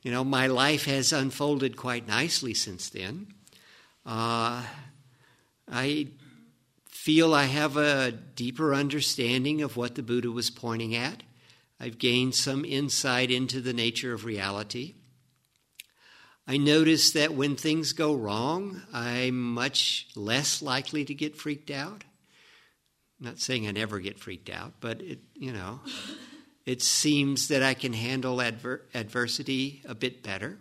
you know, my life has unfolded quite nicely since then. Uh, I feel I have a deeper understanding of what the Buddha was pointing at. I've gained some insight into the nature of reality. I notice that when things go wrong, I'm much less likely to get freaked out. I'm not saying I never get freaked out, but it, you know, it seems that I can handle adver- adversity a bit better.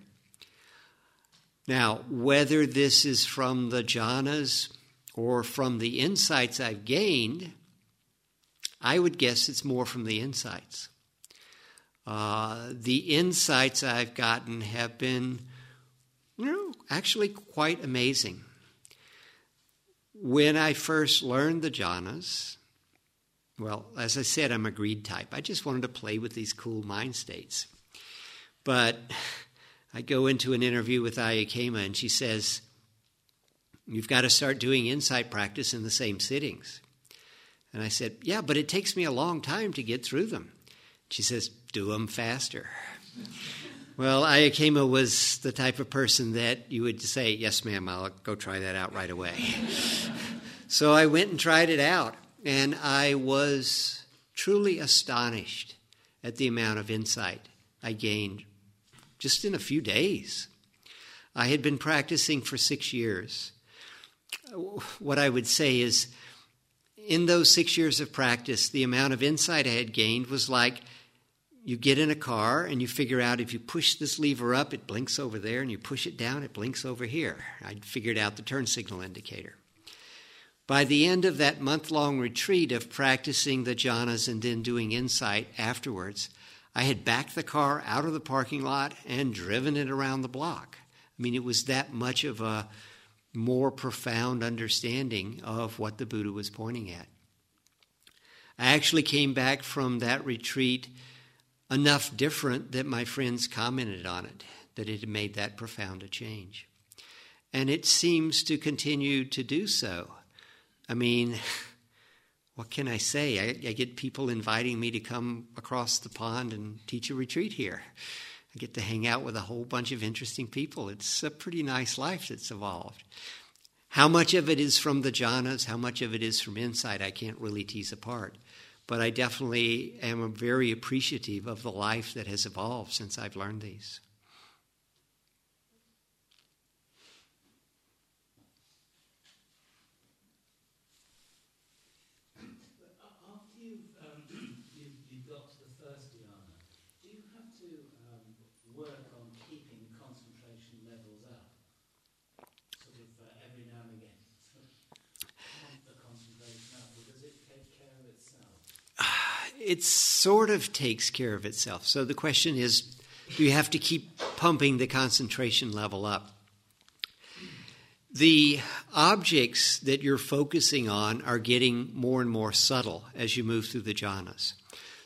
Now, whether this is from the jhanas or from the insights I've gained, I would guess it's more from the insights. Uh, the insights I've gotten have been know, actually quite amazing. When I first learned the jhanas, well, as I said, I'm a greed type. I just wanted to play with these cool mind states. But I go into an interview with Ayya Khema, and she says, You've got to start doing insight practice in the same sittings. And I said, Yeah, but it takes me a long time to get through them. She says, Do them faster. Well, Ayya Khema was the type of person that you would say, Yes, ma'am, I'll go try that out right away. so I went and tried it out, and I was truly astonished at the amount of insight I gained just in a few days. I had been practicing for six years. What I would say is, in those six years of practice, the amount of insight I had gained was like you get in a car and you figure out if you push this lever up, it blinks over there, and you push it down, it blinks over here. I'd figured out the turn signal indicator. By the end of that month long retreat of practicing the jhanas and then doing insight afterwards, I had backed the car out of the parking lot and driven it around the block. I mean, it was that much of a more profound understanding of what the Buddha was pointing at. I actually came back from that retreat enough different that my friends commented on it, that it had made that profound a change. And it seems to continue to do so. I mean, what can I say? I, I, get people inviting me to come across the pond and teach a retreat here. I get to hang out with a whole bunch of interesting people. It's a pretty nice life that's evolved. How much of it is from the jhanas, how much of it is from insight, I can't really tease apart but I definitely am very appreciative of the life that has evolved since I've learned these. It sort of takes care of itself. So the question is do you have to keep pumping the concentration level up? The objects that you're focusing on are getting more and more subtle as you move through the jhanas.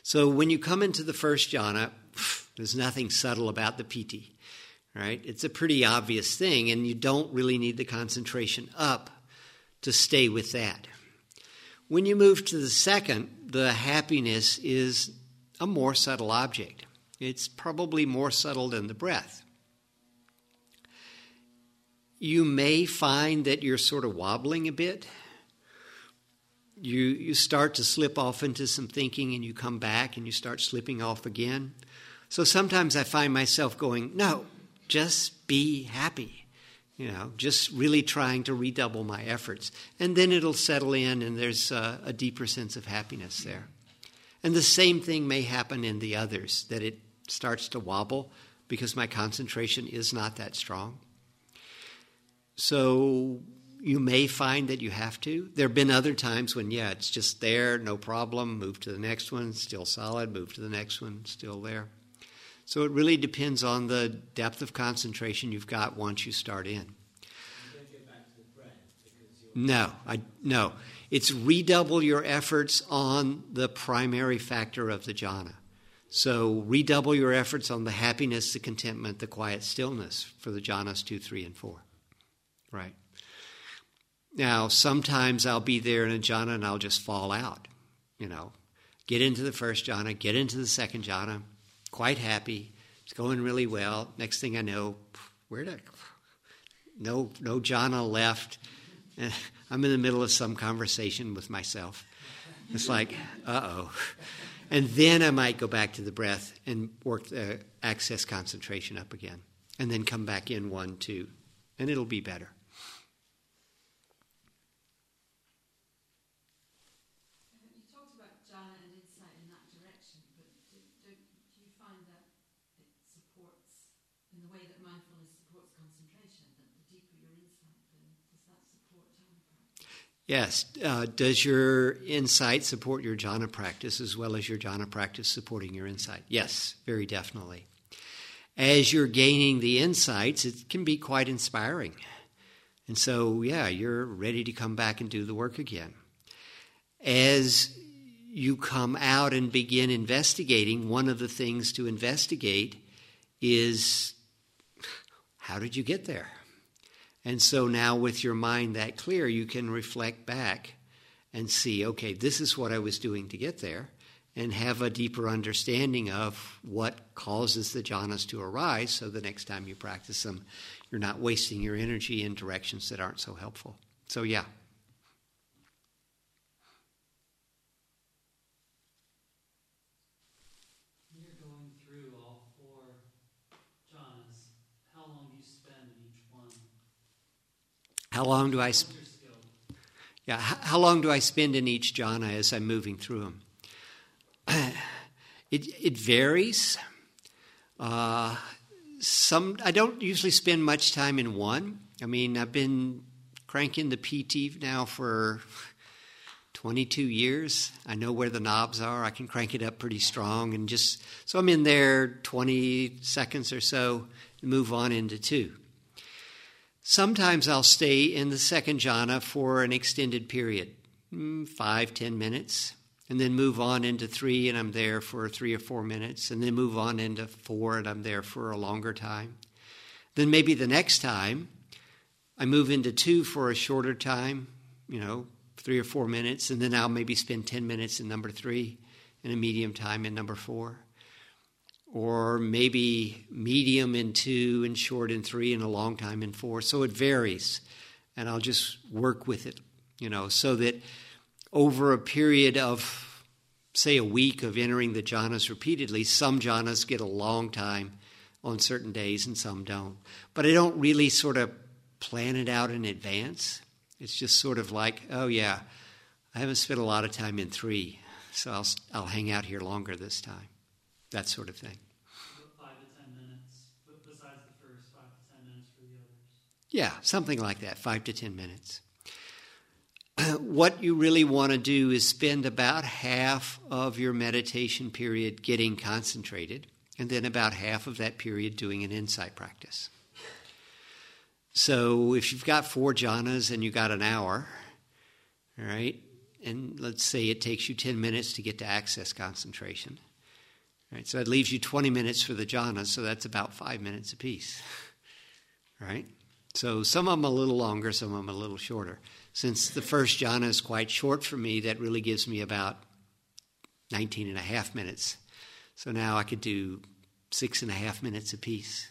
So when you come into the first jhana, there's nothing subtle about the piti, right? It's a pretty obvious thing, and you don't really need the concentration up to stay with that. When you move to the second, the happiness is a more subtle object. It's probably more subtle than the breath. You may find that you're sort of wobbling a bit. You, you start to slip off into some thinking and you come back and you start slipping off again. So sometimes I find myself going, no, just be happy. You know, just really trying to redouble my efforts. And then it'll settle in and there's a, a deeper sense of happiness there. And the same thing may happen in the others, that it starts to wobble because my concentration is not that strong. So you may find that you have to. There have been other times when, yeah, it's just there, no problem, move to the next one, still solid, move to the next one, still there. So it really depends on the depth of concentration you've got once you start in. No, I no. It's redouble your efforts on the primary factor of the jhana. So redouble your efforts on the happiness, the contentment, the quiet stillness for the jhanas two, three, and four. Right. Now, sometimes I'll be there in a jhana and I'll just fall out. You know, get into the first jhana, get into the second jhana, quite happy. It's going really well. Next thing I know, where did I, no no jhana left. I'm in the middle of some conversation with myself. It's like, uh oh. And then I might go back to the breath and work the access concentration up again. And then come back in one, two, and it'll be better. Yes. Uh, does your insight support your jhana practice as well as your jhana practice supporting your insight? Yes, very definitely. As you're gaining the insights, it can be quite inspiring. And so, yeah, you're ready to come back and do the work again. As you come out and begin investigating, one of the things to investigate is how did you get there? And so now, with your mind that clear, you can reflect back and see, okay, this is what I was doing to get there, and have a deeper understanding of what causes the jhanas to arise so the next time you practice them, you're not wasting your energy in directions that aren't so helpful. So, yeah, How long do I? Sp- yeah, how long do I spend in each jhana as I'm moving through them? it it varies. Uh, some I don't usually spend much time in one. I mean, I've been cranking the piti now for 22 years. I know where the knobs are. I can crank it up pretty strong and just so I'm in there 20 seconds or so and move on into two. Sometimes I'll stay in the second jhana for an extended period, mm, five, ten minutes, and then move on into three, and I'm there for three or four minutes, and then move on into four, and I'm there for a longer time. Then maybe the next time, I move into two for a shorter time, you know, three or four minutes, and then I'll maybe spend 10 minutes in number three and a medium time in number four or maybe medium in two and short in three and a long time in four. So it varies. And I'll just work with it, you know, so that over a period of, say, a week of entering the jhanas repeatedly, some jhanas get a long time on certain days and some don't. But I don't really sort of plan it out in advance. It's just sort of like, oh, yeah, I haven't spent a lot of time in three, so I'll, I'll hang out here longer this time that sort of thing. Five to ten minutes, besides the first five to ten minutes for the others. Yeah, something like that, five to ten minutes. what you really want to do is spend about half of your meditation period getting concentrated, and then about half of that period doing an insight practice. So if you've got four jhanas and you've got an hour, all right, and let's say it takes you 10 minutes to get to access concentration. Right? So that leaves you 20 minutes for the jhanas, so that's about five minutes apiece. Right? So some of them a little longer, some of them a little shorter. Since the first jhana is quite short for me, that really gives me about 19 and a half minutes. So now I could do six and a half minutes apiece.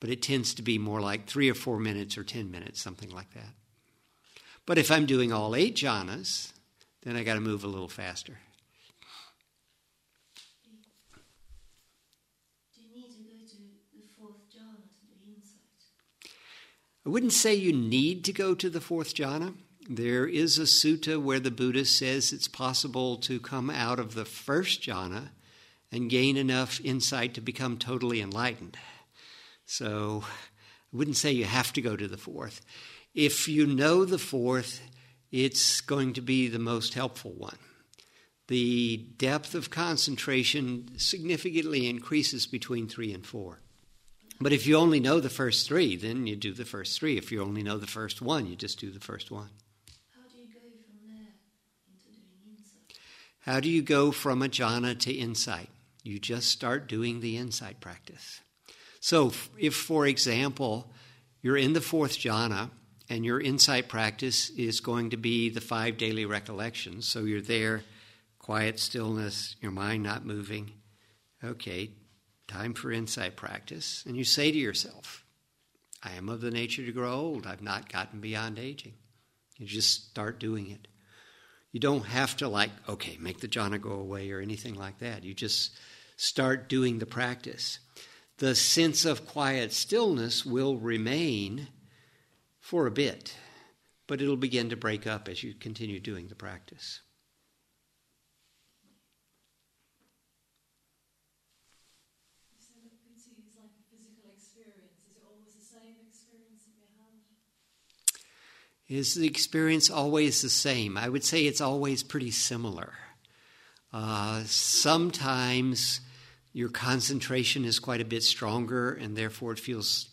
But it tends to be more like three or four minutes or 10 minutes, something like that. But if I'm doing all eight jhanas, then I got to move a little faster. Do you need to go to the fourth jhana to do insight? I wouldn't say you need to go to the fourth jhana. There is a sutta where the Buddha says it's possible to come out of the first jhana and gain enough insight to become totally enlightened. So I wouldn't say you have to go to the fourth. If you know the fourth, it's going to be the most helpful one. The depth of concentration significantly increases between three and four. But if you only know the first three, then you do the first three. If you only know the first one, you just do the first one. How do you go from there into doing insight? How do you go from a jhana to insight? You just start doing the insight practice. So, if, for example, you're in the fourth jhana and your insight practice is going to be the five daily recollections, so you're there, quiet stillness, your mind not moving. Okay, time for insight practice. And you say to yourself, I am of the nature to grow old. I've not gotten beyond aging. You just start doing it. You don't have to, like, okay, make the jhana go away or anything like that. You just start doing the practice. The sense of quiet stillness will remain for a bit, but it'll begin to break up as you continue doing the practice. You said that piti is like a physical experience. Is it always the same experience that we have? Is the experience always the same? I would say it's always pretty similar. Uh, sometimes your concentration is quite a bit stronger, and therefore it feels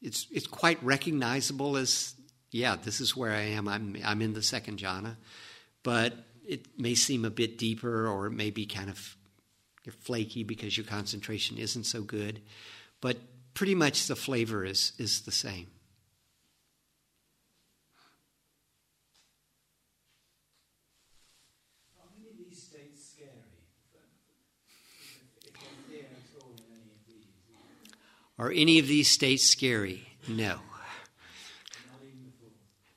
it's it's quite recognizable as yeah, this is where I am. I'm I'm in the second jhana, but it may seem a bit deeper, or it may be kind of flaky because your concentration isn't so good. But pretty much the flavor is is the same. Are any of these states scary? If if they're there at all in any of these, Are any of these states scary? No.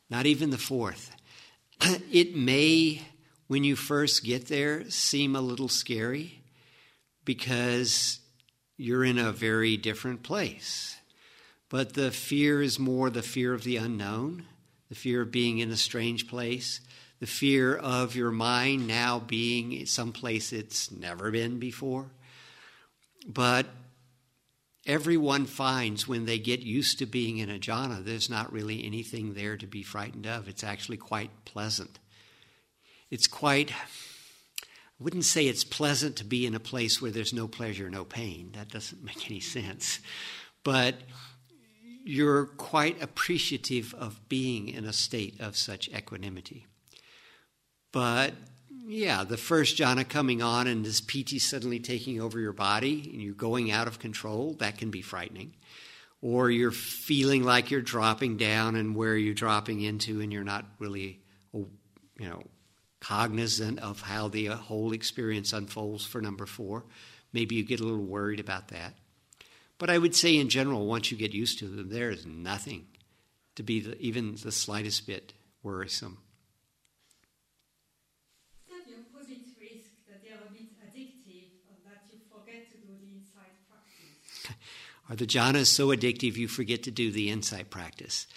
not even the fourth. It may, when you first get there, seem a little scary because you're in a very different place. But the fear is more the fear of the unknown, the fear of being in a strange place, the fear of your mind now being someplace it's never been before. But everyone finds when they get used to being in a jhana, there's not really anything there to be frightened of. It's actually quite pleasant. It's quite, I wouldn't say it's pleasant to be in a place where there's no pleasure, no pain. That doesn't make any sense. But you're quite appreciative of being in a state of such equanimity. But yeah, the first jhana coming on and this piti suddenly taking over your body and you're going out of control, that can be frightening. Or you're feeling like you're dropping down and where you're dropping into and you're not really, you know, cognizant of how the whole experience unfolds for number four. Maybe you get a little worried about that. But I would say in general, once you get used to them, there is nothing to be the, even the slightest bit worrisome. Is that the opposite risk that they are a bit addictive and that you forget to do the insight practice? Are the jhanas so addictive you forget to do the insight practice?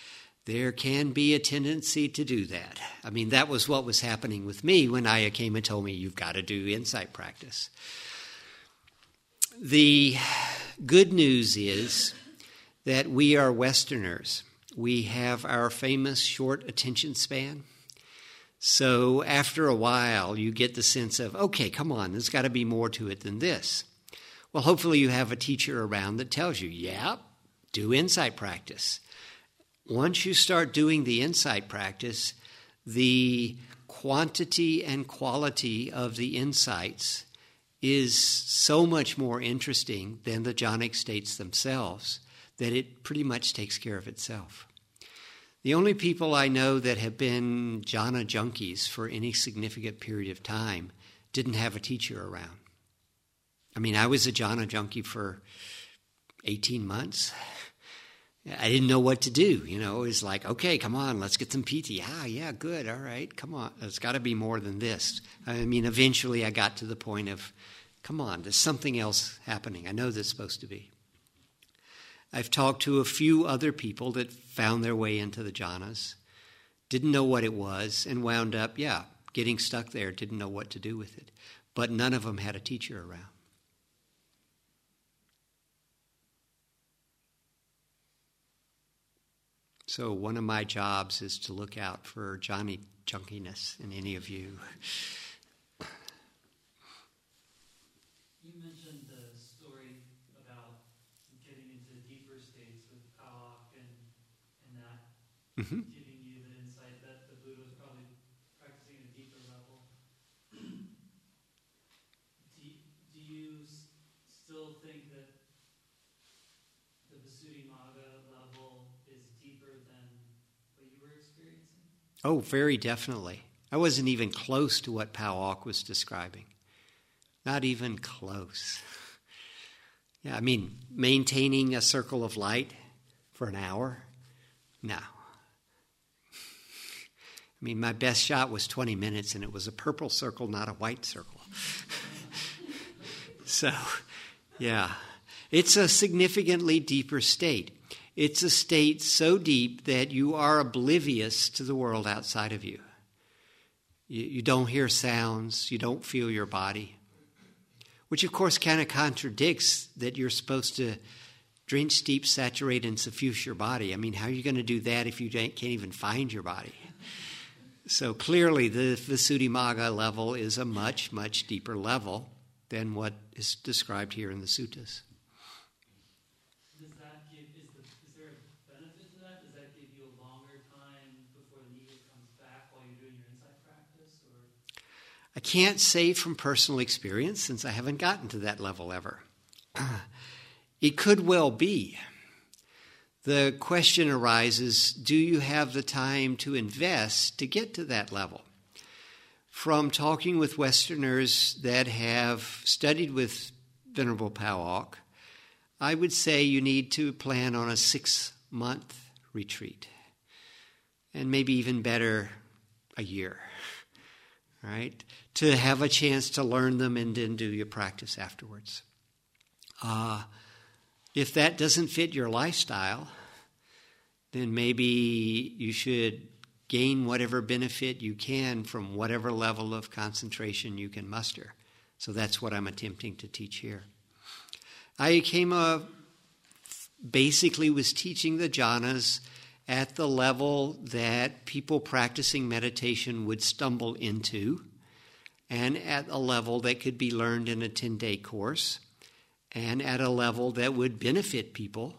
There can be a tendency to do that. I mean, that was what was happening with me when Ayya came and told me, you've got to do insight practice. The good news is that we are Westerners. We have our famous short attention span. So after a while, you get the sense of, okay, come on, there's got to be more to it than this. Well, hopefully, you have a teacher around that tells you, yeah, do insight practice. Once you start doing the insight practice, the quantity and quality of the insights is so much more interesting than the jhanic states themselves that it pretty much takes care of itself. The only people I know that have been jhana junkies for any significant period of time didn't have a teacher around. I mean, I was a jhana junkie for 18 months. I didn't know what to do. You know, it was like, okay, come on, let's get some piti. Ah, yeah, good, all right, come on. It's got to be more than this. I mean, eventually I got to the point of, come on, there's something else happening. I know there's supposed to be. I've talked to a few other people that found their way into the jhanas, didn't know what it was, and wound up, yeah, getting stuck there, didn't know what to do with it. But none of them had a teacher around. So, one of my jobs is to look out for jhana junkiness in any of you. You mentioned the story about getting into deeper states with Pa Auk and, and that Mm-hmm. giving you the insight that the Buddha was probably practicing at a deeper level. do, you- do you s- still think that the Visuddhimagga level is deeper than what you were experiencing? Oh, very definitely. I wasn't even close to what Pa Auk was describing. Not even close. Yeah, I mean, maintaining a circle of light for an hour? No. I mean, my best shot was 20 minutes, and it was a purple circle, not a white circle. so, yeah, it's a significantly deeper state. It's a state so deep that you are oblivious to the world outside of you. You, you don't hear sounds, you don't feel your body, which of course kind of contradicts that you're supposed to drench, steep, saturate, and suffuse your body. I mean, how are you going to do that if you can't even find your body? So clearly, the Visuddhimagga level is a much, much deeper level than what is described here in the suttas. Does that give, is, the, is there a benefit to that? Does that give you a longer time before the ego comes back while you're doing your insight practice? Or I can't say from personal experience since I haven't gotten to that level ever. It could well be. The question arises do you have the time to invest to get to that level? From talking with Westerners that have studied with Venerable Pa Auk, I would say you need to plan on a six month retreat, and maybe even better, a year right? To have a chance to learn them and then do your practice afterwards. Uh, if that doesn't fit your lifestyle, then maybe you should gain whatever benefit you can from whatever level of concentration you can muster. So that's what I'm attempting to teach here. Ayya Khema basically was teaching the jhanas at the level that people practicing meditation would stumble into, and at a level that could be learned in a 10 day course, and at a level that would benefit people,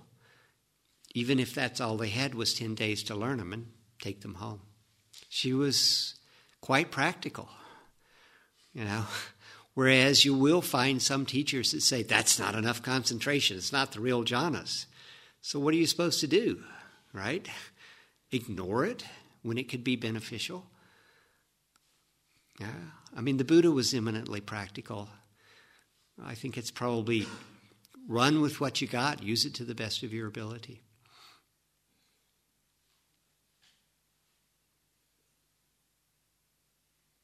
even if that's all they had was 10 days to learn them and take them home. She was quite practical, you know. Whereas you will find some teachers that say, that's not enough concentration, it's not the real jhanas. So, what are you supposed to do? Right? Ignore it when it could be beneficial. Yeah, I mean, the Buddha was eminently practical. I think it's probably run with what you got, use it to the best of your ability.